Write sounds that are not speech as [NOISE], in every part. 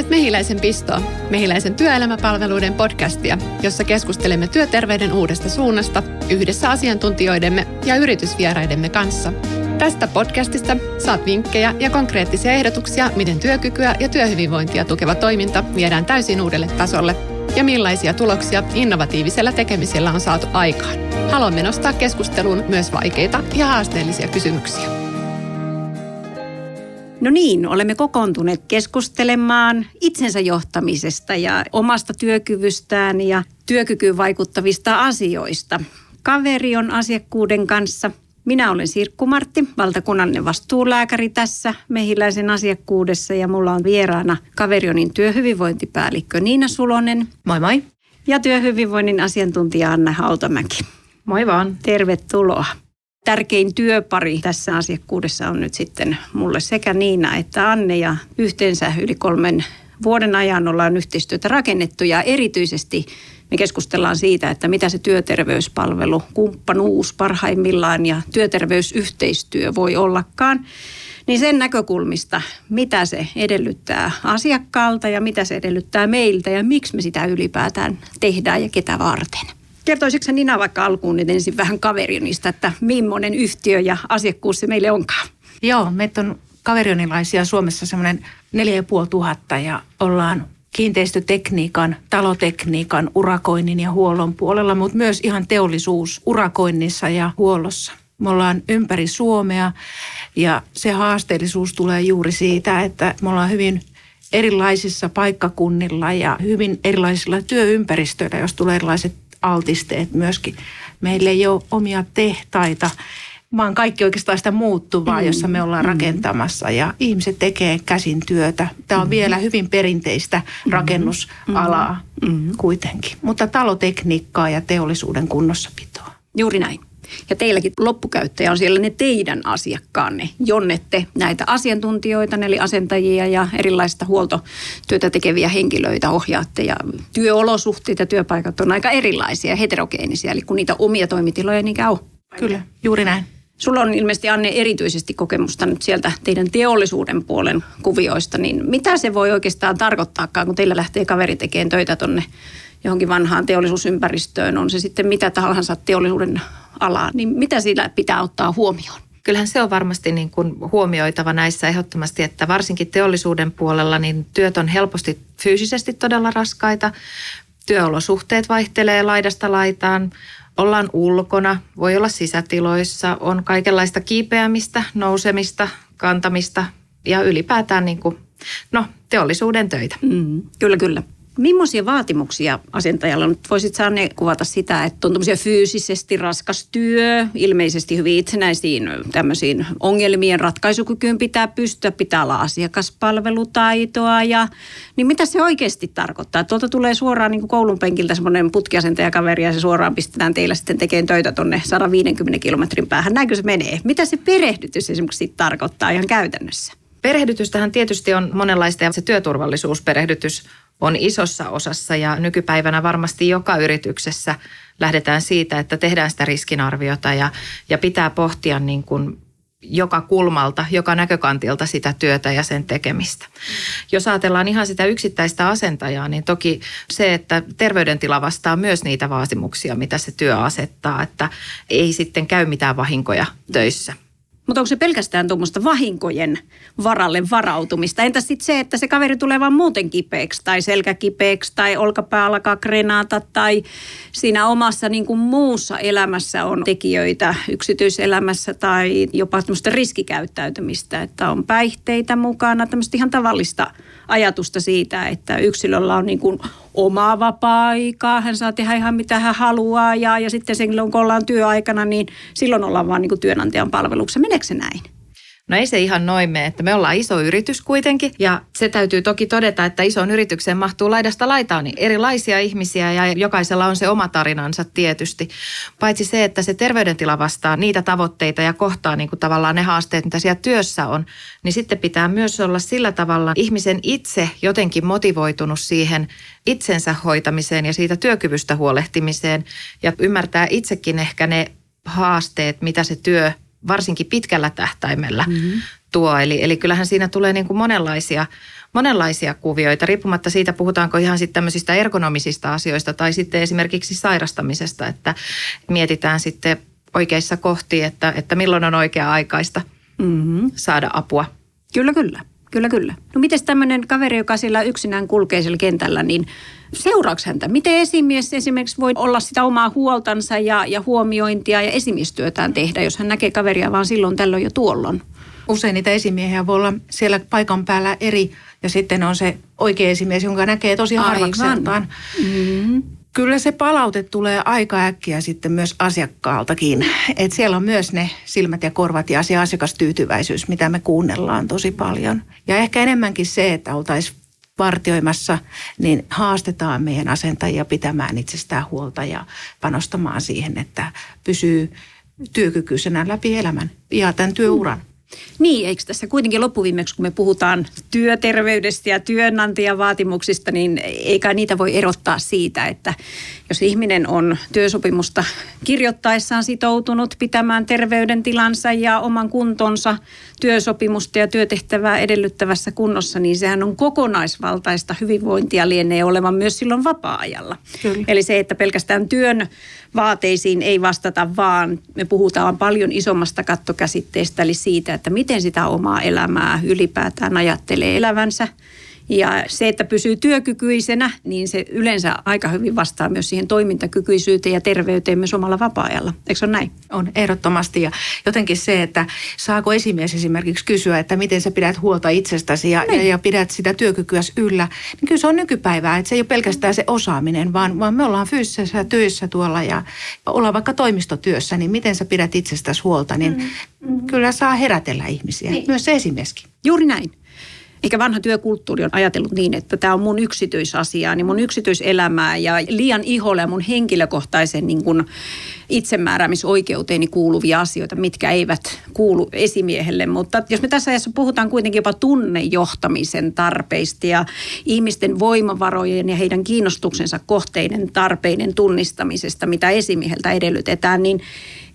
Kuuntelet Mehiläisen pistoa, Mehiläisen työelämäpalveluiden podcastia, jossa keskustelemme työterveyden uudesta suunnasta yhdessä asiantuntijoidemme ja yritysvieraidemme kanssa. Tästä podcastista saat vinkkejä ja konkreettisia ehdotuksia, miten työkykyä ja työhyvinvointia tukeva toiminta viedään täysin uudelle tasolle ja millaisia tuloksia innovatiivisella tekemisellä on saatu aikaan. Haluamme nostaa keskusteluun myös vaikeita ja haasteellisia kysymyksiä. No niin, olemme kokoontuneet keskustelemaan itsensä johtamisesta ja omasta työkyvystään ja työkykyyn vaikuttavista asioista. Kaveri on asiakkuuden kanssa. Minä olen Sirkku Martti, valtakunnallinen vastuulääkäri tässä mehiläisen asiakkuudessa ja mulla on vieraana kaverionin työhyvinvointipäällikkö Niina Sulonen. Moi moi. Ja työhyvinvoinnin asiantuntija Anna Hautamäki. Moi vaan. Tervetuloa tärkein työpari tässä asiakkuudessa on nyt sitten mulle sekä Niina että Anne ja yhteensä yli kolmen vuoden ajan ollaan yhteistyötä rakennettu ja erityisesti me keskustellaan siitä, että mitä se työterveyspalvelu, kumppanuus parhaimmillaan ja työterveysyhteistyö voi ollakaan. Niin sen näkökulmista, mitä se edellyttää asiakkaalta ja mitä se edellyttää meiltä ja miksi me sitä ylipäätään tehdään ja ketä varten. Kertoisitko Nina vaikka alkuun nyt ensin vähän kaverionista, että millainen yhtiö ja asiakkuus se meille onkaan? Joo, meitä on kaverionilaisia Suomessa semmoinen neljä ja puoli tuhatta ja ollaan kiinteistötekniikan, talotekniikan, urakoinnin ja huollon puolella, mutta myös ihan teollisuus urakoinnissa ja huollossa. Me ollaan ympäri Suomea ja se haasteellisuus tulee juuri siitä, että me ollaan hyvin erilaisissa paikkakunnilla ja hyvin erilaisilla työympäristöillä, jos tulee erilaiset altisteet myöskin. Meillä ei ole omia tehtaita, vaan kaikki oikeastaan sitä muuttuvaa, mm. jossa me ollaan mm. rakentamassa ja ihmiset tekee käsin työtä. Tämä on mm. vielä hyvin perinteistä mm. rakennusalaa mm. kuitenkin, mutta talotekniikkaa ja teollisuuden kunnossapitoa. Juuri näin. Ja teilläkin loppukäyttäjä on siellä ne teidän asiakkaanne, jonne te näitä asiantuntijoita, eli asentajia ja erilaista huoltotyötä tekeviä henkilöitä ohjaatte. Ja työolosuhteet ja työpaikat on aika erilaisia ja heterogeenisia, eli kun niitä omia toimitiloja niinkään on. Kyllä, juuri näin. Sulla on ilmeisesti Anne erityisesti kokemusta nyt sieltä teidän teollisuuden puolen kuvioista, niin mitä se voi oikeastaan tarkoittaakaan, kun teillä lähtee kaveri tekemään töitä tonne johonkin vanhaan teollisuusympäristöön, on se sitten mitä tahansa teollisuuden alaa, niin mitä sillä pitää ottaa huomioon? Kyllähän se on varmasti niin kuin huomioitava näissä ehdottomasti, että varsinkin teollisuuden puolella niin työt on helposti fyysisesti todella raskaita. Työolosuhteet vaihtelee laidasta laitaan. Ollaan ulkona, voi olla sisätiloissa, on kaikenlaista kiipeämistä, nousemista, kantamista ja ylipäätään niin kuin, no, teollisuuden töitä. Mm, kyllä, kyllä. Millaisia vaatimuksia asentajalla on? Voisit ne kuvata sitä, että on fyysisesti raskas työ, ilmeisesti hyvin itsenäisiin tämmöisiin ongelmien ratkaisukykyyn pitää pystyä, pitää olla asiakaspalvelutaitoa ja niin mitä se oikeasti tarkoittaa? Tuolta tulee suoraan niin koulun penkiltä semmoinen putkiasentajakaveri ja se suoraan pistetään teillä sitten tekemään töitä tuonne 150 kilometrin päähän. Näinkö se menee? Mitä se perehdytys esimerkiksi tarkoittaa ihan käytännössä? Perehdytystähän tietysti on monenlaista ja se työturvallisuusperehdytys on isossa osassa ja nykypäivänä varmasti joka yrityksessä lähdetään siitä, että tehdään sitä riskinarviota ja, ja pitää pohtia niin kuin joka kulmalta, joka näkökantilta sitä työtä ja sen tekemistä. Jos ajatellaan ihan sitä yksittäistä asentajaa, niin toki se, että terveydentila vastaa myös niitä vaatimuksia, mitä se työ asettaa, että ei sitten käy mitään vahinkoja töissä. Mutta onko se pelkästään tuommoista vahinkojen varalle varautumista? Entäs sitten se, että se kaveri tulee vaan muuten kipeäksi tai selkäkipeäksi tai olkapää alkaa krenaata tai siinä omassa niin kuin muussa elämässä on tekijöitä yksityiselämässä tai jopa tämmöistä riskikäyttäytymistä, että on päihteitä mukana, tämmöistä ihan tavallista ajatusta siitä, että yksilöllä on niin kuin omaa vapaa-aikaa, hän saa tehdä ihan mitä hän haluaa ja, ja sitten silloin kun ollaan työaikana, niin silloin ollaan vaan niin kuin työnantajan palveluksessa. Meneekö se näin? No ei se ihan noin mene, että me ollaan iso yritys kuitenkin ja se täytyy toki todeta, että isoon yritykseen mahtuu laidasta laitaan niin erilaisia ihmisiä ja jokaisella on se oma tarinansa tietysti. Paitsi se, että se terveydentila vastaa niitä tavoitteita ja kohtaa niin kuin tavallaan ne haasteet, mitä siellä työssä on, niin sitten pitää myös olla sillä tavalla ihmisen itse jotenkin motivoitunut siihen itsensä hoitamiseen ja siitä työkyvystä huolehtimiseen ja ymmärtää itsekin ehkä ne haasteet, mitä se työ varsinkin pitkällä tähtäimellä mm-hmm. tuo. Eli, eli kyllähän siinä tulee niin kuin monenlaisia, monenlaisia kuvioita, riippumatta siitä, puhutaanko ihan sitten tämmöisistä ergonomisista asioista tai sitten esimerkiksi sairastamisesta, että mietitään sitten oikeissa kohti, että, että milloin on oikea-aikaista mm-hmm. saada apua. Kyllä, kyllä. Kyllä, kyllä. No miten tämmöinen kaveri, joka siellä yksinään kulkee siellä kentällä, niin seuraaks häntä? Miten esimies esimerkiksi voi olla sitä omaa huoltansa ja, ja huomiointia ja esimiestyötään tehdä, jos hän näkee kaveria vaan silloin tällöin jo tuollon? Usein niitä esimiehiä voi olla siellä paikan päällä eri ja sitten on se oikea esimies, jonka näkee tosi harvakseltaan. Mm-hmm kyllä se palaute tulee aika äkkiä sitten myös asiakkaaltakin. Et siellä on myös ne silmät ja korvat ja se asiakastyytyväisyys, mitä me kuunnellaan tosi paljon. Ja ehkä enemmänkin se, että oltaisiin vartioimassa, niin haastetaan meidän asentajia pitämään itsestään huolta ja panostamaan siihen, että pysyy työkykyisenä läpi elämän ja tämän työuran. Niin, eikö tässä kuitenkin loppuviimeksi, kun me puhutaan työterveydestä ja työnantajavaatimuksista, niin eikä niitä voi erottaa siitä, että jos ihminen on työsopimusta kirjoittaessaan sitoutunut pitämään terveydentilansa ja oman kuntonsa työsopimusta ja työtehtävää edellyttävässä kunnossa, niin sehän on kokonaisvaltaista hyvinvointia lienee olevan myös silloin vapaa-ajalla. Kyllä. Eli se, että pelkästään työn vaateisiin ei vastata, vaan me puhutaan paljon isommasta kattokäsitteestä, eli siitä, että miten sitä omaa elämää ylipäätään ajattelee elävänsä – ja se, että pysyy työkykyisenä, niin se yleensä aika hyvin vastaa myös siihen toimintakykyisyyteen ja terveyteen myös omalla vapaa-ajalla. Eikö se ole näin? On, ehdottomasti. Ja jotenkin se, että saako esimies esimerkiksi kysyä, että miten sä pidät huolta itsestäsi ja, ja, niin. ja pidät sitä työkykyä yllä, niin kyllä se on nykypäivää. Että se ei ole pelkästään se osaaminen, vaan, vaan me ollaan fyysisessä työssä tuolla ja ollaan vaikka toimistotyössä, niin miten sä pidät itsestäsi huolta, niin mm-hmm. kyllä saa herätellä ihmisiä. Niin. Myös se esimieskin. Juuri näin. Ehkä vanha työkulttuuri on ajatellut niin, että tämä on mun yksityisasia, niin mun yksityiselämää ja liian iholle mun henkilökohtaisen niin kuin itsemääräämisoikeuteeni kuuluvia asioita, mitkä eivät kuulu esimiehelle. Mutta jos me tässä ajassa puhutaan kuitenkin jopa tunnejohtamisen tarpeista ja ihmisten voimavarojen ja heidän kiinnostuksensa kohteiden tarpeiden tunnistamisesta, mitä esimieheltä edellytetään, niin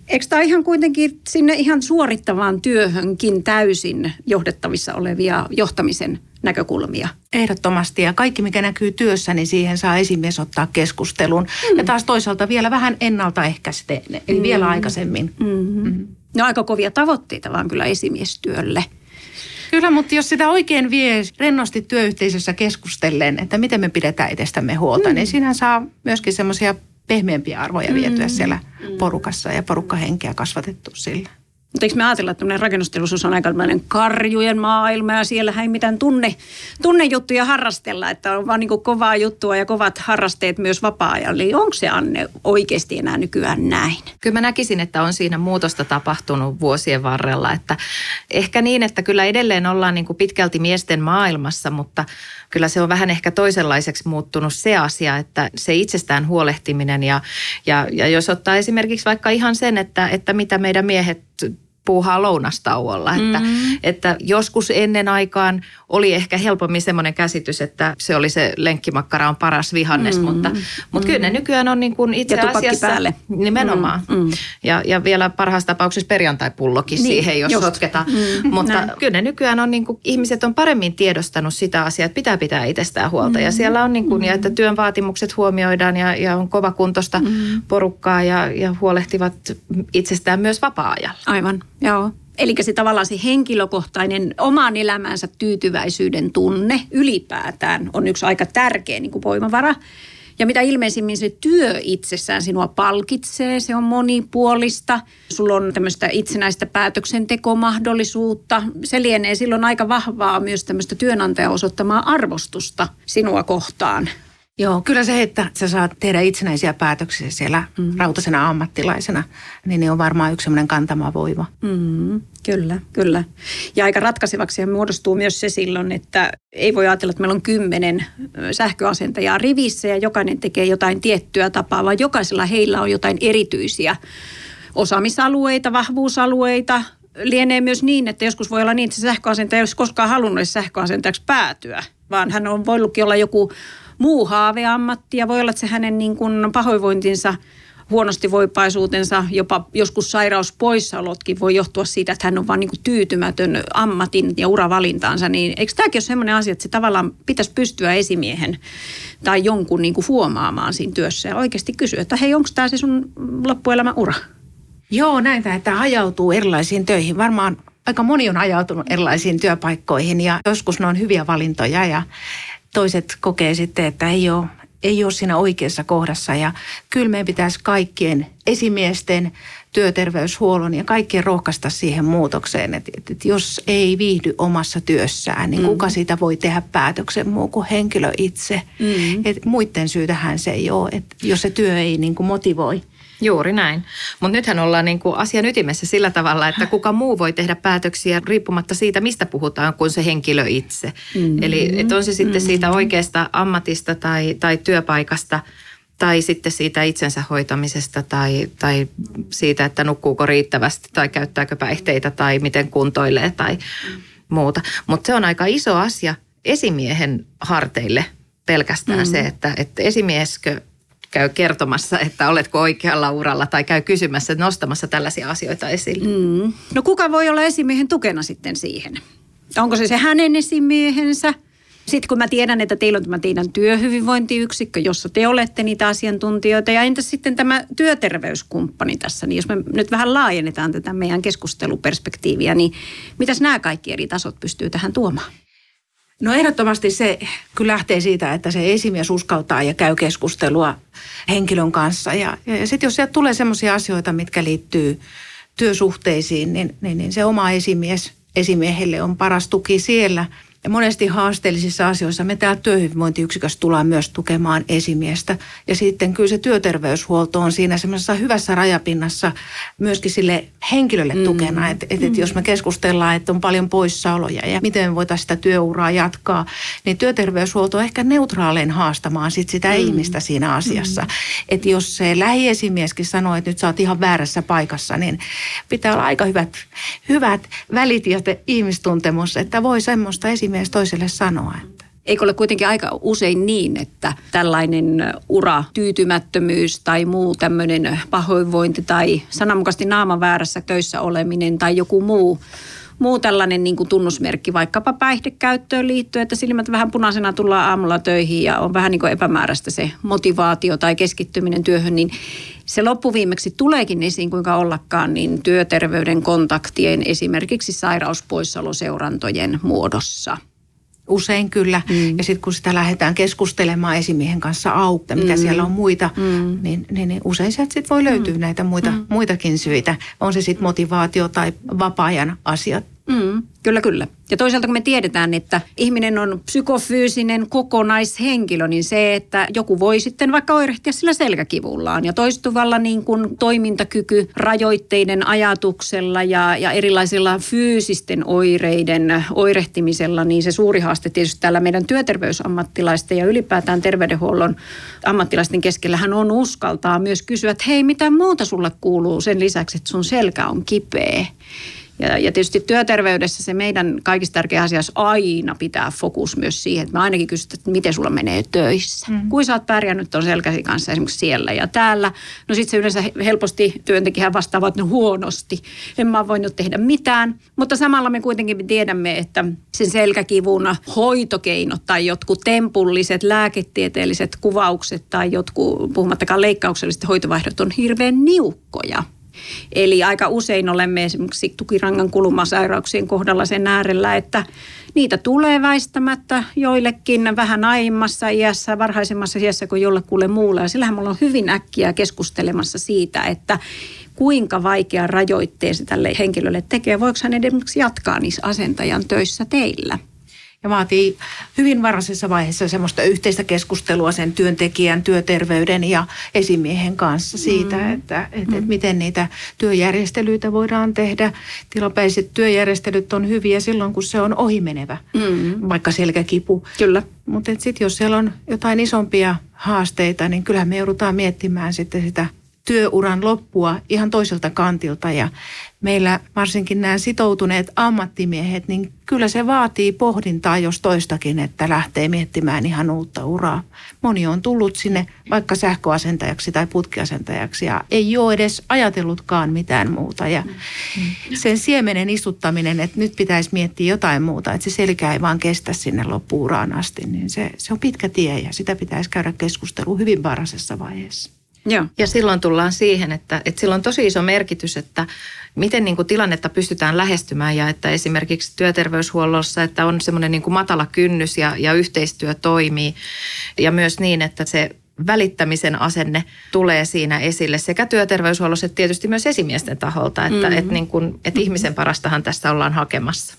Eikö tämä ihan kuitenkin sinne ihan suorittavaan työhönkin täysin johdettavissa olevia johtamisen näkökulmia? Ehdottomasti ja kaikki mikä näkyy työssä, niin siihen saa esimies ottaa keskustelun. Mm. Ja taas toisaalta vielä vähän ennaltaehkäisten, eli mm. vielä aikaisemmin. Mm-hmm. Mm. No aika kovia tavoitteita vaan kyllä esimiestyölle. Kyllä, mutta jos sitä oikein vie rennosti työyhteisössä keskustellen, että miten me pidetään itsestämme huolta, mm. niin siinä saa myöskin semmoisia pehmeämpiä arvoja vietyä mm. siellä porukassa ja porukkahenkeä kasvatettu sillä. Mutta eikö me ajatella, että rakennusteollisuus on aika karjujen maailma ja siellä ei mitään tunne, tunnejuttuja harrastella, että on vaan niin kovaa juttua ja kovat harrasteet myös vapaa-ajalla. Eli onko se Anne oikeasti enää nykyään näin? Kyllä mä näkisin, että on siinä muutosta tapahtunut vuosien varrella. Että ehkä niin, että kyllä edelleen ollaan niin kuin pitkälti miesten maailmassa, mutta kyllä se on vähän ehkä toisenlaiseksi muuttunut se asia, että se itsestään huolehtiminen ja, ja, ja jos ottaa esimerkiksi vaikka ihan sen, että, että mitä meidän miehet puuhaa lounastauolla. Että, mm-hmm. että joskus ennen aikaan oli ehkä helpommin semmoinen käsitys, että se oli se lenkkimakkara on paras vihannes, mm-hmm. mutta, mutta mm-hmm. kyllä ne nykyään on niin kuin itse ja asiassa päälle. nimenomaan. Mm-hmm. Ja, ja vielä parhaassa tapauksessa perjantai-pullokin niin, siihen, jos just. sotketaan. Mm-hmm. Mutta Näin. kyllä ne nykyään on, niin kuin, ihmiset on paremmin tiedostanut sitä asiaa, että pitää pitää itsestään huolta. Mm-hmm. Ja siellä on niin kuin, mm-hmm. ja että työn vaatimukset huomioidaan ja, ja on kovakuntoista mm-hmm. porukkaa ja, ja huolehtivat itsestään myös vapaa-ajalla. Aivan. Joo. Eli se tavallaan se henkilökohtainen omaan elämänsä tyytyväisyyden tunne ylipäätään on yksi aika tärkeä niin kuin voimavara. Ja mitä ilmeisimmin se työ itsessään sinua palkitsee, se on monipuolista. Sulla on tämmöistä itsenäistä päätöksentekomahdollisuutta. Se lienee silloin aika vahvaa myös tämmöistä työnantajan osoittamaa arvostusta sinua kohtaan. Joo, kyllä se, että sä saat tehdä itsenäisiä päätöksiä siellä mm. rautasena ammattilaisena, niin ne on varmaan yksi semmoinen kantama voima. Mm, kyllä, kyllä. Ja aika ratkaisevaksi muodostuu myös se silloin, että ei voi ajatella, että meillä on kymmenen sähköasentajaa rivissä ja jokainen tekee jotain tiettyä tapaa, vaan jokaisella heillä on jotain erityisiä osaamisalueita, vahvuusalueita, lienee myös niin, että joskus voi olla niin, että se sähköasentaja ei olisi koskaan halunnut sähköasentajaksi päätyä, vaan hän on voinutkin olla joku muu haaveammatti ja voi olla, että se hänen niin kuin pahoinvointinsa huonosti voipaisuutensa, jopa joskus sairauspoissaolotkin voi johtua siitä, että hän on vain niin tyytymätön ammatin ja uravalintaansa. Niin eikö tämäkin ole sellainen asia, että se tavallaan pitäisi pystyä esimiehen tai jonkun niin kuin huomaamaan siinä työssä ja oikeasti kysyä, että hei, onko tämä se sun loppuelämän ura? Joo, näin että hajautuu erilaisiin töihin. Varmaan aika moni on ajautunut erilaisiin työpaikkoihin ja joskus ne on hyviä valintoja ja toiset kokee sitten, että ei ole, ei ole siinä oikeassa kohdassa. Ja kyllä meidän pitäisi kaikkien esimiesten, työterveyshuollon ja kaikkien rohkaista siihen muutokseen, että, että jos ei viihdy omassa työssään, niin mm. kuka siitä voi tehdä päätöksen muu kuin henkilö itse. Mm. Et muiden syytähän se ei ole, että jos se työ ei niin kuin motivoi. Juuri näin. Mutta nythän ollaan niin kuin asian ytimessä sillä tavalla, että kuka muu voi tehdä päätöksiä riippumatta siitä, mistä puhutaan, kuin se henkilö itse. Mm-hmm. Eli että on se sitten siitä mm-hmm. oikeasta ammatista tai, tai työpaikasta tai sitten siitä itsensä hoitamisesta tai, tai siitä, että nukkuuko riittävästi tai käyttääkö päihteitä tai miten kuntoilee tai muuta. Mutta se on aika iso asia esimiehen harteille pelkästään mm. se, että, että esimieskö käy kertomassa, että oletko oikealla uralla tai käy kysymässä, nostamassa tällaisia asioita esille. Mm. No kuka voi olla esimiehen tukena sitten siihen? Onko se se hänen esimiehensä? Sitten kun mä tiedän, että teillä on tämä teidän työhyvinvointiyksikkö, jossa te olette niitä asiantuntijoita. Ja entäs sitten tämä työterveyskumppani tässä, niin jos me nyt vähän laajennetaan tätä meidän keskusteluperspektiiviä, niin mitäs nämä kaikki eri tasot pystyy tähän tuomaan? No ehdottomasti se kyllä lähtee siitä, että se esimies uskaltaa ja käy keskustelua henkilön kanssa. Ja, ja, ja sitten jos sieltä tulee sellaisia asioita, mitkä liittyy työsuhteisiin, niin, niin, niin se oma esimies, esimiehelle on paras tuki siellä – monesti haasteellisissa asioissa me täällä työhyvinvointiyksikössä tullaan myös tukemaan esimiestä. Ja sitten kyllä se työterveyshuolto on siinä semmoisessa hyvässä rajapinnassa myöskin sille henkilölle mm. tukena. Että et, et mm. jos me keskustellaan, että on paljon poissaoloja ja miten me voitaisiin sitä työuraa jatkaa, niin työterveyshuolto on ehkä neutraalein haastamaan sit sitä mm. ihmistä siinä asiassa. Mm. Että jos se lähiesimieskin sanoo, että nyt sä oot ihan väärässä paikassa, niin pitää olla aika hyvät, hyvät välit ja ihmistuntemus, että voi semmoista esimies esimies toiselle sanoa. Että. Eikö ole kuitenkin aika usein niin, että tällainen ura, tyytymättömyys tai muu tämmöinen pahoinvointi tai sananmukaisesti naaman väärässä töissä oleminen tai joku muu muu tällainen niin kuin tunnusmerkki vaikkapa päihdekäyttöön liittyen, että silmät vähän punaisena tullaan aamulla töihin ja on vähän niin kuin epämääräistä se motivaatio tai keskittyminen työhön, niin se loppuviimeksi tuleekin esiin kuinka ollakaan niin työterveyden kontaktien esimerkiksi sairauspoissaoloseurantojen muodossa. Usein kyllä. Mm. Ja sitten kun sitä lähdetään keskustelemaan esimiehen kanssa auki, mitä mm. siellä on muita, mm. niin, niin, niin usein sieltä sit voi löytyä mm. näitä muita, mm. muitakin syitä. On se sitten motivaatio tai vapaa-ajan asiat. Mm. Kyllä, kyllä. Ja toisaalta kun me tiedetään, että ihminen on psykofyysinen kokonaishenkilö, niin se, että joku voi sitten vaikka oirehtia sillä selkäkivullaan ja toistuvalla niin kuin toimintakyky rajoitteiden ajatuksella ja, ja erilaisilla fyysisten oireiden oirehtimisella, niin se suuri haaste tietysti täällä meidän työterveysammattilaisten ja ylipäätään terveydenhuollon ammattilaisten keskellähän on uskaltaa myös kysyä, että hei, mitä muuta sulle kuuluu sen lisäksi, että sun selkä on kipeä. Ja, ja tietysti työterveydessä se meidän kaikista tärkeä asia aina pitää fokus myös siihen, että me ainakin kysytään, että miten sulla menee töissä. Mm. Kuin sä oot pärjännyt tuon selkäsi kanssa esimerkiksi siellä ja täällä. No sitten se yleensä helposti työntekijä vastaavat no huonosti. En mä voinut tehdä mitään. Mutta samalla me kuitenkin tiedämme, että sen selkäkivun hoitokeinot tai jotkut tempulliset lääketieteelliset kuvaukset tai jotkut, puhumattakaan leikkaukselliset hoitovaihdot on hirveän niukkoja. Eli aika usein olemme esimerkiksi tukirangan kulumasairauksien kohdalla sen äärellä, että niitä tulee väistämättä joillekin vähän aiemmassa iässä, varhaisemmassa iässä kuin jollekulle muulle. Ja sillähän mulla on hyvin äkkiä keskustelemassa siitä, että kuinka vaikea rajoitteen se tälle henkilölle tekee. Voiko hän esimerkiksi jatkaa niissä asentajan töissä teillä? Ja vaatii hyvin varhaisessa vaiheessa semmoista yhteistä keskustelua sen työntekijän, työterveyden ja esimiehen kanssa siitä, mm. että, että, että mm. miten niitä työjärjestelyitä voidaan tehdä. Tilapäiset työjärjestelyt on hyviä silloin, kun se on ohimenevä, mm. vaikka selkäkipu. Kyllä. Mutta sitten jos siellä on jotain isompia haasteita, niin kyllähän me joudutaan miettimään sitten sitä työuran loppua ihan toiselta kantilta ja meillä varsinkin nämä sitoutuneet ammattimiehet, niin kyllä se vaatii pohdintaa jos toistakin, että lähtee miettimään ihan uutta uraa. Moni on tullut sinne vaikka sähköasentajaksi tai putkiasentajaksi ja ei ole edes ajatellutkaan mitään muuta. Ja sen siemenen istuttaminen, että nyt pitäisi miettiä jotain muuta, että se selkä ei vaan kestä sinne loppuuraan asti, niin se, se on pitkä tie ja sitä pitäisi käydä keskustelu hyvin varhaisessa vaiheessa. Joo. Ja silloin tullaan siihen, että, että sillä on tosi iso merkitys, että miten niin kuin tilannetta pystytään lähestymään ja että esimerkiksi työterveyshuollossa, että on semmoinen niin kuin matala kynnys ja, ja yhteistyö toimii ja myös niin, että se välittämisen asenne tulee siinä esille sekä työterveyshuollossa että tietysti myös esimiesten taholta, että, mm-hmm. että, niin kuin, että ihmisen parastahan tässä ollaan hakemassa.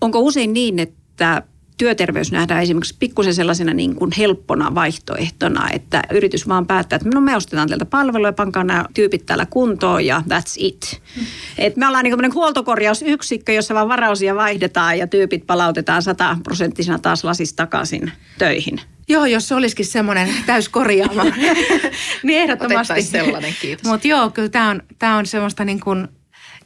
Onko usein niin, että työterveys nähdään esimerkiksi pikkusen sellaisena niin kuin helppona vaihtoehtona, että yritys vaan päättää, että no me ostetaan teiltä palveluja, pankaa nämä tyypit täällä kuntoon ja that's it. Mm. Et me ollaan niin kuin huoltokorjausyksikkö, jossa vaan varausia vaihdetaan ja tyypit palautetaan sataprosenttisena taas lasista takaisin töihin. Joo, jos se olisikin semmoinen täyskorjaama, [LAUGHS] niin ehdottomasti. sellainen, kiitos. Mutta joo, kyllä tämä on, tää on semmoista niin kuin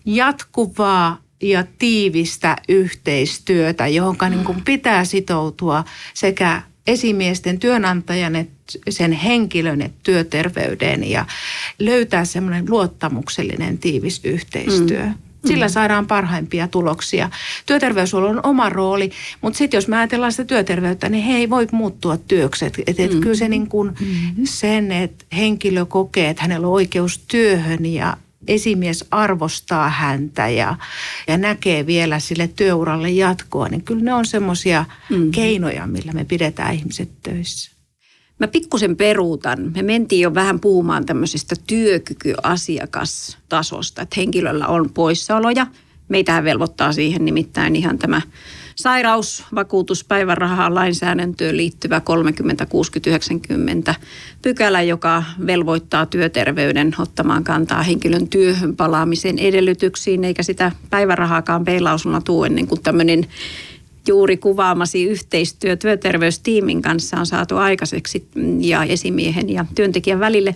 jatkuvaa ja tiivistä yhteistyötä, johon niin kuin pitää sitoutua sekä esimiesten työnantajan että sen henkilön että työterveyden ja löytää semmoinen luottamuksellinen tiivis yhteistyö. Mm. Sillä saadaan parhaimpia tuloksia. Työterveyshuollon on oma rooli, mutta sitten jos mä ajatellaan sitä työterveyttä, niin he ei voi muuttua työksi. Et, et, et mm. Kyllä se niin kuin mm. sen, että henkilö kokee, että hänellä on oikeus työhön ja esimies arvostaa häntä ja, ja näkee vielä sille työuralle jatkoa, niin kyllä ne on semmoisia mm-hmm. keinoja, millä me pidetään ihmiset töissä. Mä pikkusen peruutan. Me mentiin jo vähän puhumaan tämmöisestä työkykyasiakastasosta, että henkilöllä on poissaoloja. Meitähän velvoittaa siihen nimittäin ihan tämä sairausvakuutuspäivärahaan lainsäädäntöön liittyvä 30 60 90 pykälä, joka velvoittaa työterveyden ottamaan kantaa henkilön työhön palaamisen edellytyksiin, eikä sitä päivärahaakaan peilausuna tuu ennen kuin tämmöinen juuri kuvaamasi yhteistyö työterveystiimin kanssa on saatu aikaiseksi ja esimiehen ja työntekijän välille.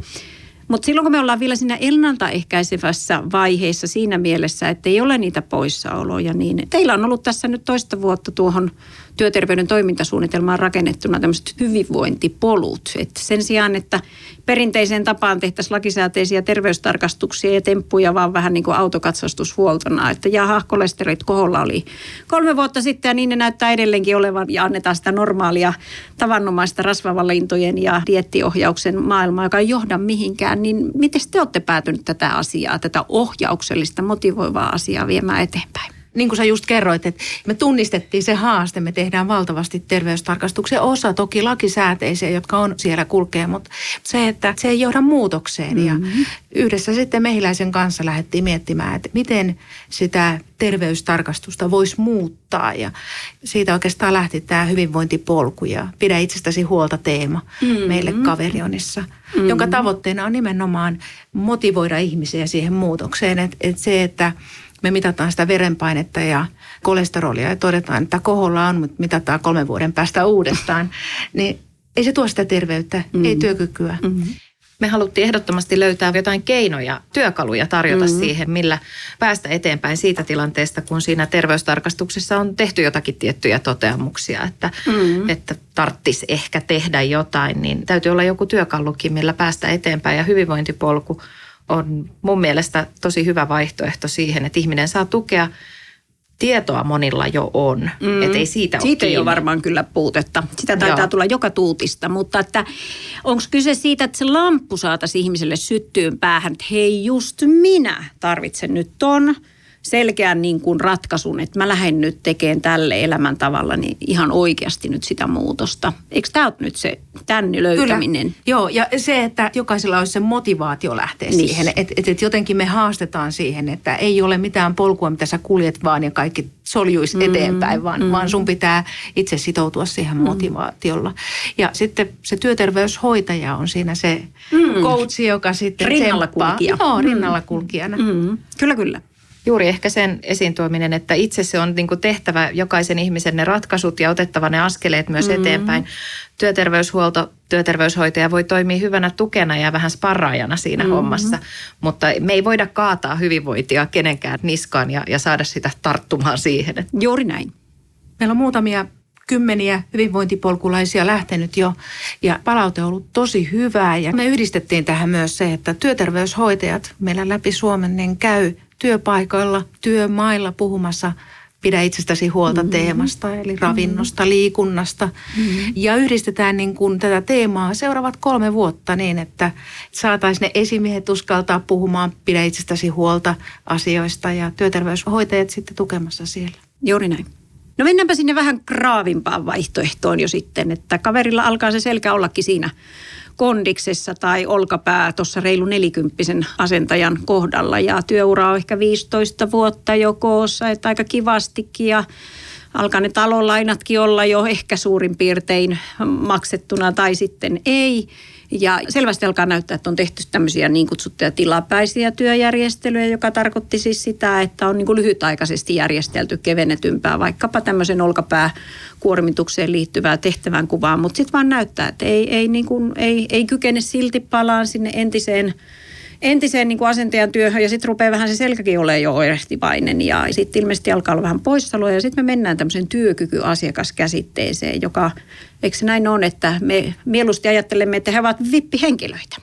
Mutta silloin kun me ollaan vielä siinä ennaltaehkäisevässä vaiheessa siinä mielessä, että ei ole niitä poissaoloja, niin teillä on ollut tässä nyt toista vuotta tuohon työterveyden toimintasuunnitelmaan rakennettuna tämmöiset hyvinvointipolut. Et sen sijaan, että perinteiseen tapaan tehtäisiin lakisääteisiä terveystarkastuksia ja temppuja vaan vähän niin kuin autokatsastushuoltona, että jaha, kolesterit koholla oli kolme vuotta sitten ja niin ne näyttää edelleenkin olevan ja annetaan sitä normaalia tavannomaista rasvavalintojen ja diettiohjauksen maailmaa, joka ei johda mihinkään, niin miten te olette päätynyt tätä asiaa, tätä ohjauksellista motivoivaa asiaa viemään eteenpäin? Niin kuin sä just kerroit, että me tunnistettiin se haaste, me tehdään valtavasti terveystarkastuksia, osa toki lakisääteisiä, jotka on siellä kulkee, mutta se, että se ei johda muutokseen. Mm-hmm. Ja yhdessä sitten mehiläisen kanssa lähdettiin miettimään, että miten sitä terveystarkastusta voisi muuttaa ja siitä oikeastaan lähti tämä hyvinvointipolku ja pidä itsestäsi huolta teema mm-hmm. meille kaverionissa, mm-hmm. jonka tavoitteena on nimenomaan motivoida ihmisiä siihen muutokseen, että, että se, että me mitataan sitä verenpainetta ja kolesterolia ja todetaan, että koholla on, mutta mitataan kolmen vuoden päästä uudestaan, [LAUGHS] niin ei se tuo sitä terveyttä, mm. ei työkykyä. Mm-hmm. Me haluttiin ehdottomasti löytää jotain keinoja, työkaluja tarjota mm-hmm. siihen, millä päästä eteenpäin siitä tilanteesta, kun siinä terveystarkastuksessa on tehty jotakin tiettyjä toteamuksia, että, mm-hmm. että tarttis ehkä tehdä jotain, niin täytyy olla joku työkalukin, millä päästä eteenpäin ja hyvinvointipolku on mun mielestä tosi hyvä vaihtoehto siihen, että ihminen saa tukea tietoa monilla jo on. Mm. Että ei siitä Siitä ei ole varmaan kyllä puutetta. Sitä taitaa Joo. tulla joka tuutista, mutta että onko kyse siitä, että se lamppu saataisiin ihmiselle syttyyn päähän, että hei just minä tarvitsen nyt ton – selkeän niin kuin ratkaisun, että mä lähden nyt tekemään tälle elämäntavalla niin ihan oikeasti nyt sitä muutosta. Eikö tämä ole nyt se tänne löytäminen? Kyllä. Joo, ja se, että jokaisella olisi se motivaatio lähteä niin. siihen. Että et, et jotenkin me haastetaan siihen, että ei ole mitään polkua, mitä sä kuljet vaan ja kaikki soljuisi mm, eteenpäin, vaan, mm. vaan sun pitää itse sitoutua siihen mm. motivaatiolla. Ja sitten se työterveyshoitaja on siinä se mm. coachi, joka sitten Rinnalla kulkija. Joo, rinnalla kulkijana. Mm. Kyllä, kyllä. Juuri ehkä sen esiin tuominen, että itse se on niin tehtävä jokaisen ihmisen ne ratkaisut ja otettava ne askeleet myös mm-hmm. eteenpäin. Työterveyshuolto, työterveyshoitaja voi toimia hyvänä tukena ja vähän sparraajana siinä mm-hmm. hommassa, mutta me ei voida kaataa hyvinvointia kenenkään niskaan ja, ja saada sitä tarttumaan siihen. Juuri näin. Meillä on muutamia kymmeniä hyvinvointipolkulaisia lähtenyt jo ja palaute on ollut tosi hyvää. Ja me yhdistettiin tähän myös se, että työterveyshoitajat meillä läpi Suomen niin käy työpaikoilla, työmailla puhumassa pidä itsestäsi huolta mm-hmm. teemasta, eli ravinnosta, liikunnasta. Mm-hmm. Ja yhdistetään niin kuin tätä teemaa seuraavat kolme vuotta niin, että saataisiin ne esimiehet uskaltaa puhumaan pidä itsestäsi huolta asioista ja työterveyshoitajat sitten tukemassa siellä. Juuri näin. No mennäänpä sinne vähän kraavimpaan vaihtoehtoon jo sitten, että kaverilla alkaa se selkä ollakin siinä kondiksessa tai olkapää tuossa reilu nelikymppisen asentajan kohdalla. Ja työura on ehkä 15 vuotta jo koossa, että aika kivastikin ja alkaa ne talolainatkin olla jo ehkä suurin piirtein maksettuna tai sitten ei. Ja selvästi alkaa näyttää, että on tehty tämmöisiä niin kutsuttuja tilapäisiä työjärjestelyjä, joka tarkoitti siis sitä, että on niin kuin lyhytaikaisesti järjestelty kevennetympää, vaikkapa tämmöisen olkapääkuormitukseen liittyvää tehtävän kuvaa, mutta sitten vaan näyttää, että ei, ei, niin kuin, ei, ei kykene silti palaan sinne entiseen entiseen niin kuin asentajan työhön ja sitten rupeaa vähän se selkäkin olemaan jo oirehtivainen ja sitten ilmeisesti alkaa olla vähän poissaoloa ja sitten me mennään tämmöisen työkykyasiakaskäsitteeseen, joka, eikö se näin on, että me mieluusti ajattelemme, että he ovat vippihenkilöitä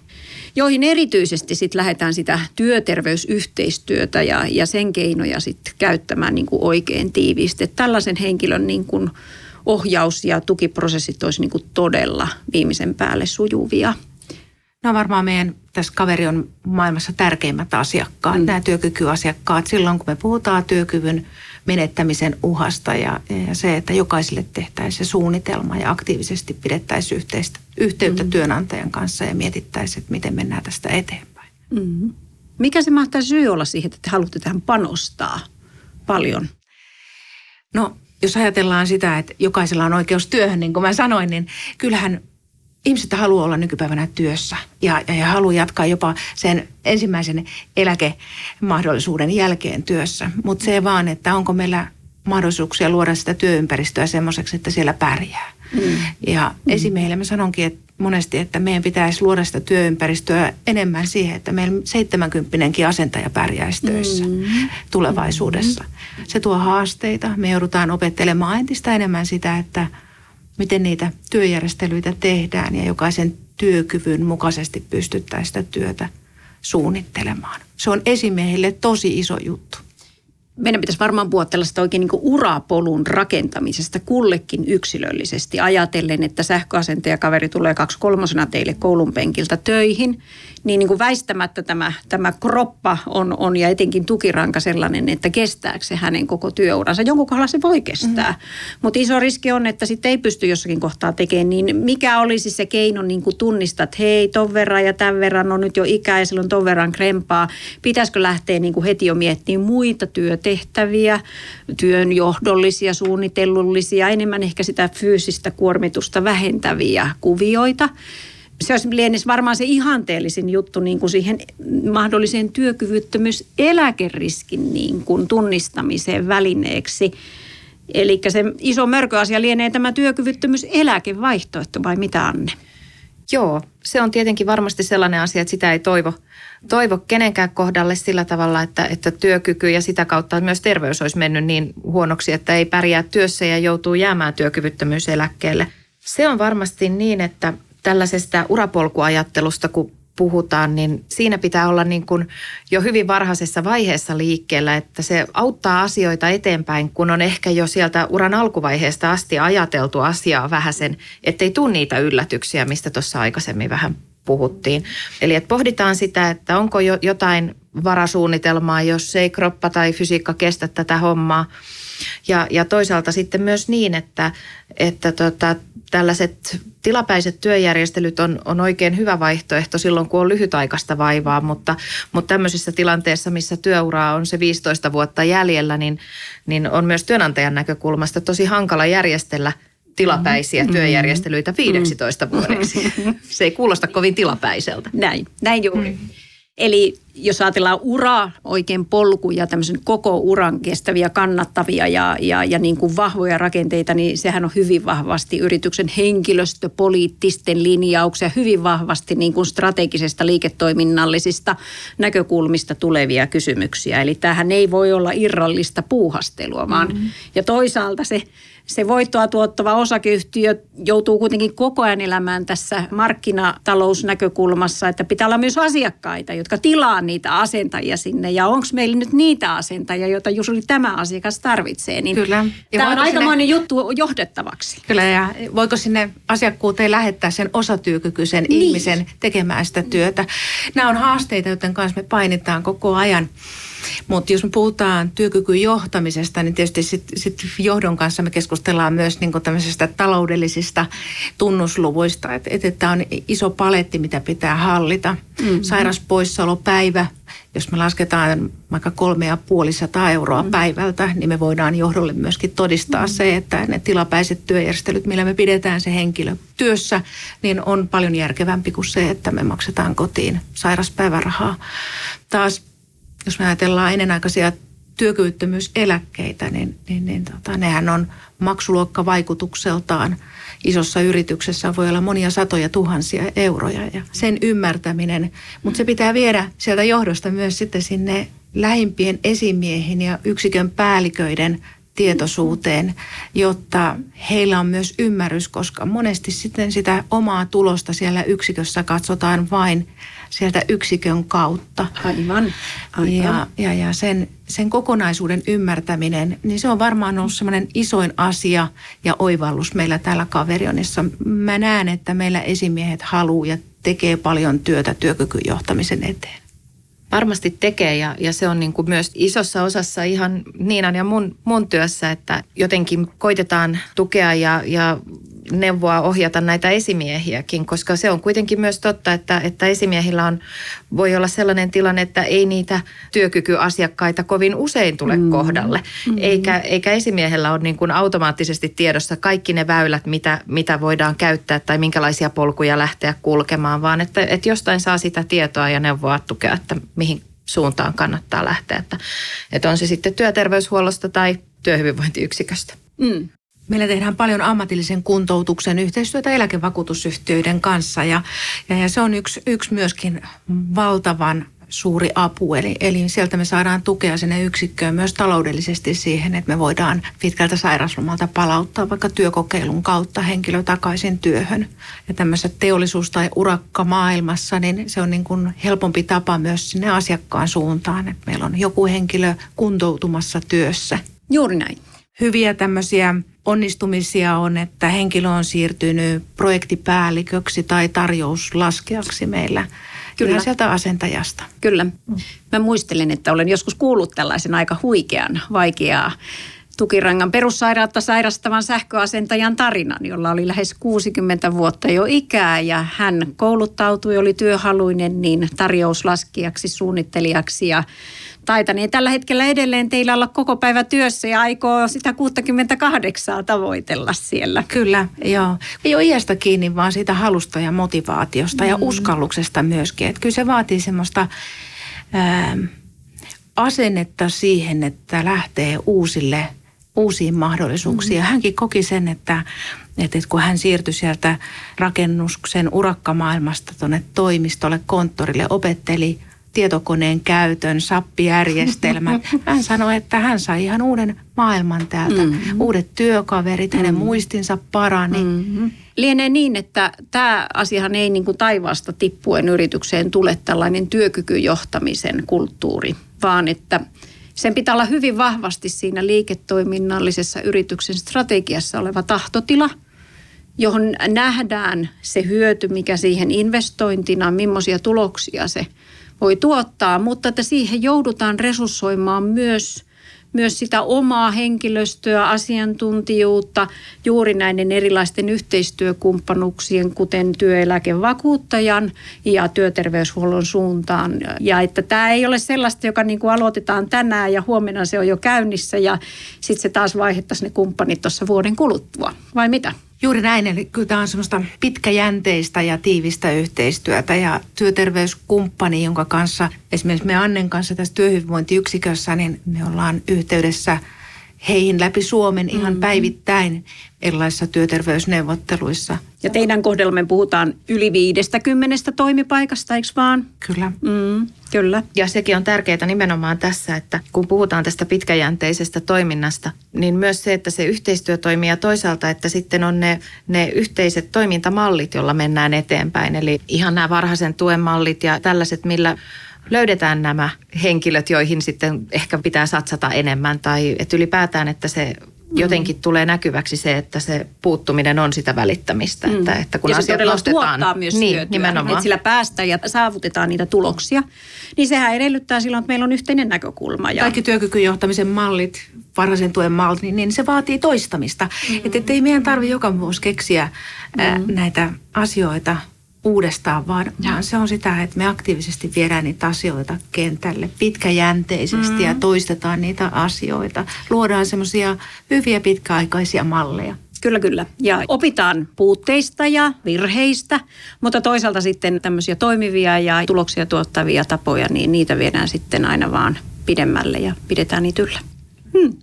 joihin erityisesti sitten lähdetään sitä työterveysyhteistyötä ja, ja sen keinoja sitten käyttämään niin kuin oikein tiiviisti. Tällaisen henkilön niin kuin ohjaus- ja tukiprosessit olisi niin kuin todella viimeisen päälle sujuvia. No varmaan meidän tässä kaveri on maailmassa tärkeimmät asiakkaat, mm. nämä työkykyasiakkaat. Silloin kun me puhutaan työkyvyn menettämisen uhasta ja, ja se, että jokaiselle tehtäisiin se suunnitelma ja aktiivisesti pidettäisiin yhteistä, yhteyttä mm. työnantajan kanssa ja mietittäisiin, että miten mennään tästä eteenpäin. Mm. Mikä se mahtaa syy olla siihen, että te haluatte tähän panostaa paljon? No, jos ajatellaan sitä, että jokaisella on oikeus työhön, niin kuin mä sanoin, niin kyllähän ihmiset haluaa olla nykypäivänä työssä ja, ja, ja haluaa jatkaa jopa sen ensimmäisen eläkemahdollisuuden jälkeen työssä. Mutta se vaan, että onko meillä mahdollisuuksia luoda sitä työympäristöä semmoiseksi, että siellä pärjää. Mm. Ja mm. esimieille mä sanonkin että monesti, että meidän pitäisi luoda sitä työympäristöä enemmän siihen, että meillä 70 asentaja pärjäisi töissä mm. tulevaisuudessa. Mm. Se tuo haasteita. Me joudutaan opettelemaan entistä enemmän sitä, että – miten niitä työjärjestelyitä tehdään ja jokaisen työkyvyn mukaisesti pystyttäisiin sitä työtä suunnittelemaan. Se on esimiehille tosi iso juttu meidän pitäisi varmaan puhua tällaista oikein niin urapolun rakentamisesta kullekin yksilöllisesti ajatellen, että sähköasentajakaveri tulee kaksi kolmosena teille koulun penkiltä töihin, niin, niin kuin väistämättä tämä, tämä kroppa on, on ja etenkin tukiranka sellainen, että kestääkö se hänen koko työuransa. Jonkun kohdalla se voi kestää, mm. mutta iso riski on, että sitten ei pysty jossakin kohtaa tekemään, niin mikä olisi se keino niin kuin tunnistaa, että hei, ton verran ja tämän verran on nyt jo ikää ja silloin ton verran krempaa. Pitäisikö lähteä niin kuin heti jo miettimään muita työtehtäviä, työnjohdollisia, suunnitellullisia, enemmän ehkä sitä fyysistä kuormitusta vähentäviä kuvioita se olisi lienisi varmaan se ihanteellisin juttu niin kuin siihen mahdolliseen työkyvyttömyyseläkeriskin niin kuin tunnistamiseen välineeksi. Eli se iso mörköasia lienee tämä työkyvyttömyyseläkevaihtoehto vai mitä Anne? Joo, se on tietenkin varmasti sellainen asia, että sitä ei toivo, toivo kenenkään kohdalle sillä tavalla, että, että työkyky ja sitä kautta myös terveys olisi mennyt niin huonoksi, että ei pärjää työssä ja joutuu jäämään työkyvyttömyyseläkkeelle. Se on varmasti niin, että tällaisesta urapolkuajattelusta, kun puhutaan, niin siinä pitää olla niin kuin jo hyvin varhaisessa vaiheessa liikkeellä, että se auttaa asioita eteenpäin, kun on ehkä jo sieltä uran alkuvaiheesta asti ajateltu asiaa vähän sen, ettei tule niitä yllätyksiä, mistä tuossa aikaisemmin vähän puhuttiin. Eli että pohditaan sitä, että onko jo jotain varasuunnitelmaa, jos ei kroppa tai fysiikka kestä tätä hommaa. Ja, ja toisaalta sitten myös niin, että, että tota, tällaiset tilapäiset työjärjestelyt on, on oikein hyvä vaihtoehto silloin, kun on lyhytaikaista vaivaa, mutta, mutta tämmöisessä tilanteessa, missä työuraa on se 15 vuotta jäljellä, niin, niin on myös työnantajan näkökulmasta tosi hankala järjestellä tilapäisiä mm-hmm. työjärjestelyitä 15 mm-hmm. vuodeksi. [LAUGHS] Se ei kuulosta kovin tilapäiseltä. Näin, näin juuri. Mm. Eli jos ajatellaan uraa, oikein polku ja tämmöisen koko uran kestäviä, kannattavia ja, ja, ja niin kuin vahvoja rakenteita, niin sehän on hyvin vahvasti yrityksen henkilöstöpoliittisten linjauksia, hyvin vahvasti niin kuin strategisesta liiketoiminnallisista näkökulmista tulevia kysymyksiä. Eli tämähän ei voi olla irrallista puuhastelua, vaan mm-hmm. ja toisaalta se se voittoa tuottava osakeyhtiö joutuu kuitenkin koko ajan elämään tässä markkinatalousnäkökulmassa, että pitää olla myös asiakkaita, jotka tilaa niitä asentajia sinne. Ja onko meillä nyt niitä asentajia, joita juuri tämä asiakas tarvitsee? Niin Kyllä. Ja tämä on aikamoinen sinne... juttu johdettavaksi. Kyllä, ja voiko sinne asiakkuuteen lähettää sen osatyökykyisen niin. ihmisen tekemään sitä työtä? Nämä on haasteita, joiden kanssa me painitaan koko ajan. Mutta jos me puhutaan työkykyjohtamisesta, johtamisesta, niin tietysti sitten sit johdon kanssa me keskustellaan myös niin tämmöisistä taloudellisista tunnusluvuista, että et, tämä on iso paletti, mitä pitää hallita. Mm-hmm. Sairaspoissaolopäivä, jos me lasketaan vaikka kolme ja puolisataa euroa mm. päivältä, niin me voidaan johdolle myöskin todistaa mm. se, että ne tilapäiset työjärjestelyt, millä me pidetään se henkilö työssä, niin on paljon järkevämpi kuin se, että me maksetaan kotiin sairaspäivärahaa. Taas jos me ajatellaan ennenaikaisia työkyvyttömyyseläkkeitä, niin, niin, niin tota, nehän on maksuluokkavaikutukseltaan isossa yrityksessä voi olla monia satoja tuhansia euroja ja sen ymmärtäminen, mutta se pitää viedä sieltä johdosta myös sitten sinne lähimpien esimiehin ja yksikön päälliköiden tietoisuuteen, jotta heillä on myös ymmärrys, koska monesti sitten sitä omaa tulosta siellä yksikössä katsotaan vain sieltä yksikön kautta. Aivan. Aivan. Ja, ja, ja sen, sen kokonaisuuden ymmärtäminen, niin se on varmaan ollut semmoinen isoin asia ja oivallus meillä täällä kaverionissa. Mä näen, että meillä esimiehet haluaa ja tekee paljon työtä työkykyjohtamisen eteen. Varmasti tekee ja, ja se on niin kuin myös isossa osassa ihan Niinan ja mun, mun työssä, että jotenkin koitetaan tukea ja, ja neuvoa ohjata näitä esimiehiäkin, koska se on kuitenkin myös totta, että, että esimiehillä on, voi olla sellainen tilanne, että ei niitä työkykyasiakkaita kovin usein tule mm. kohdalle. Mm. Eikä, eikä esimiehellä ole niin kuin automaattisesti tiedossa kaikki ne väylät, mitä, mitä voidaan käyttää tai minkälaisia polkuja lähteä kulkemaan, vaan että, että jostain saa sitä tietoa ja neuvoa tukea, että mihin suuntaan kannattaa lähteä. Että, että on se sitten työterveyshuollosta tai työhyvinvointiyksiköstä. Mm. Meillä tehdään paljon ammatillisen kuntoutuksen yhteistyötä eläkevakuutusyhtiöiden kanssa ja, ja, ja se on yksi, yksi myöskin valtavan suuri apu. Eli, eli sieltä me saadaan tukea sinne yksikköön myös taloudellisesti siihen, että me voidaan pitkältä sairauslomalta palauttaa vaikka työkokeilun kautta henkilö takaisin työhön. Ja tämmöisessä teollisuus- tai urakkamaailmassa, niin se on niin kuin helpompi tapa myös sinne asiakkaan suuntaan, että meillä on joku henkilö kuntoutumassa työssä. Juuri näin. Hyviä tämmöisiä onnistumisia on, että henkilö on siirtynyt projektipäälliköksi tai tarjouslaskeaksi meillä Kyllä. sieltä asentajasta. Kyllä. Mä muistelen, että olen joskus kuullut tällaisen aika huikean, vaikeaa tukirangan perussairautta sairastavan sähköasentajan tarinan, jolla oli lähes 60 vuotta jo ikää ja hän kouluttautui, oli työhaluinen niin tarjouslaskijaksi, suunnittelijaksi ja taitanee tällä hetkellä edelleen teillä olla koko päivä työssä ja aikoo sitä 68 tavoitella siellä. Kyllä, joo. Ei ole iästä kiinni, vaan siitä halusta ja motivaatiosta mm. ja uskalluksesta myöskin. Että kyllä se vaatii semmoista ää, asennetta siihen, että lähtee uusille uusiin mahdollisuuksiin. Mm. Hänkin koki sen, että, että kun hän siirtyi sieltä rakennuksen urakkamaailmasta tuonne toimistolle, konttorille, opetteli tietokoneen käytön, sappijärjestelmät. [LAUGHS] Hän sanoi, että hän sai ihan uuden maailman täältä, mm-hmm. uudet työkaverit, hänen mm-hmm. muistinsa parani. Mm-hmm. Lienee niin, että tämä asiahan ei niin kuin taivaasta tippuen yritykseen tule tällainen työkykyjohtamisen kulttuuri, vaan että sen pitää olla hyvin vahvasti siinä liiketoiminnallisessa yrityksen strategiassa oleva tahtotila – johon nähdään se hyöty, mikä siihen investointina, millaisia tuloksia se voi tuottaa, mutta että siihen joudutaan resurssoimaan myös myös sitä omaa henkilöstöä, asiantuntijuutta juuri näiden erilaisten yhteistyökumppanuuksien, kuten työeläkevakuuttajan ja työterveyshuollon suuntaan. Ja että tämä ei ole sellaista, joka niin kuin aloitetaan tänään ja huomenna se on jo käynnissä ja sitten se taas vaihettaisiin ne kumppanit tuossa vuoden kuluttua, vai mitä? Juuri näin, eli kyllä tämä on semmoista pitkäjänteistä ja tiivistä yhteistyötä ja työterveyskumppani, jonka kanssa esimerkiksi me Annen kanssa tässä työhyvinvointiyksikössä, niin me ollaan yhteydessä heihin läpi Suomen ihan mm-hmm. päivittäin erilaisissa työterveysneuvotteluissa. Ja teidän kohdalla me puhutaan yli 50 toimipaikasta, eikö vaan? Kyllä. Mm, kyllä. Ja sekin on tärkeää nimenomaan tässä, että kun puhutaan tästä pitkäjänteisestä toiminnasta, niin myös se, että se yhteistyö toimii ja toisaalta, että sitten on ne, ne yhteiset toimintamallit, joilla mennään eteenpäin. Eli ihan nämä varhaisen tuen mallit ja tällaiset, millä löydetään nämä henkilöt, joihin sitten ehkä pitää satsata enemmän tai että ylipäätään, että se jotenkin tulee näkyväksi se, että se puuttuminen on sitä välittämistä. Mm. Että, että kun ja asiat se nostetaan, tuottaa myös niin, hyötyä, nimenomaan. että sillä päästään ja saavutetaan niitä tuloksia. Niin sehän edellyttää silloin, että meillä on yhteinen näkökulma. Ja... Kaikki työkykyjohtamisen mallit, varhaisen tuen mallit, niin, niin se vaatii toistamista. Mm. Että et ei meidän tarvitse joka vuosi keksiä ää, mm. näitä asioita uudestaan, vaan, vaan se on sitä, että me aktiivisesti viedään niitä asioita kentälle pitkäjänteisesti mm. ja toistetaan niitä asioita. Luodaan semmoisia hyviä pitkäaikaisia malleja. Kyllä, kyllä. Ja opitaan puutteista ja virheistä, mutta toisaalta sitten tämmöisiä toimivia ja tuloksia tuottavia tapoja, niin niitä viedään sitten aina vaan pidemmälle ja pidetään niitä yllä. Hmm.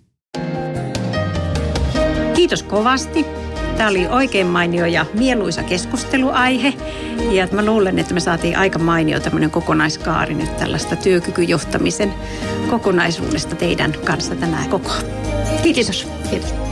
Kiitos kovasti. Tämä oli oikein mainio ja mieluisa keskusteluaihe. Ja mä luulen, että me saatiin aika mainio tämmöinen kokonaiskaari nyt tällaista työkykyjohtamisen kokonaisuudesta teidän kanssa tänään koko. Kiitos. Kiitos.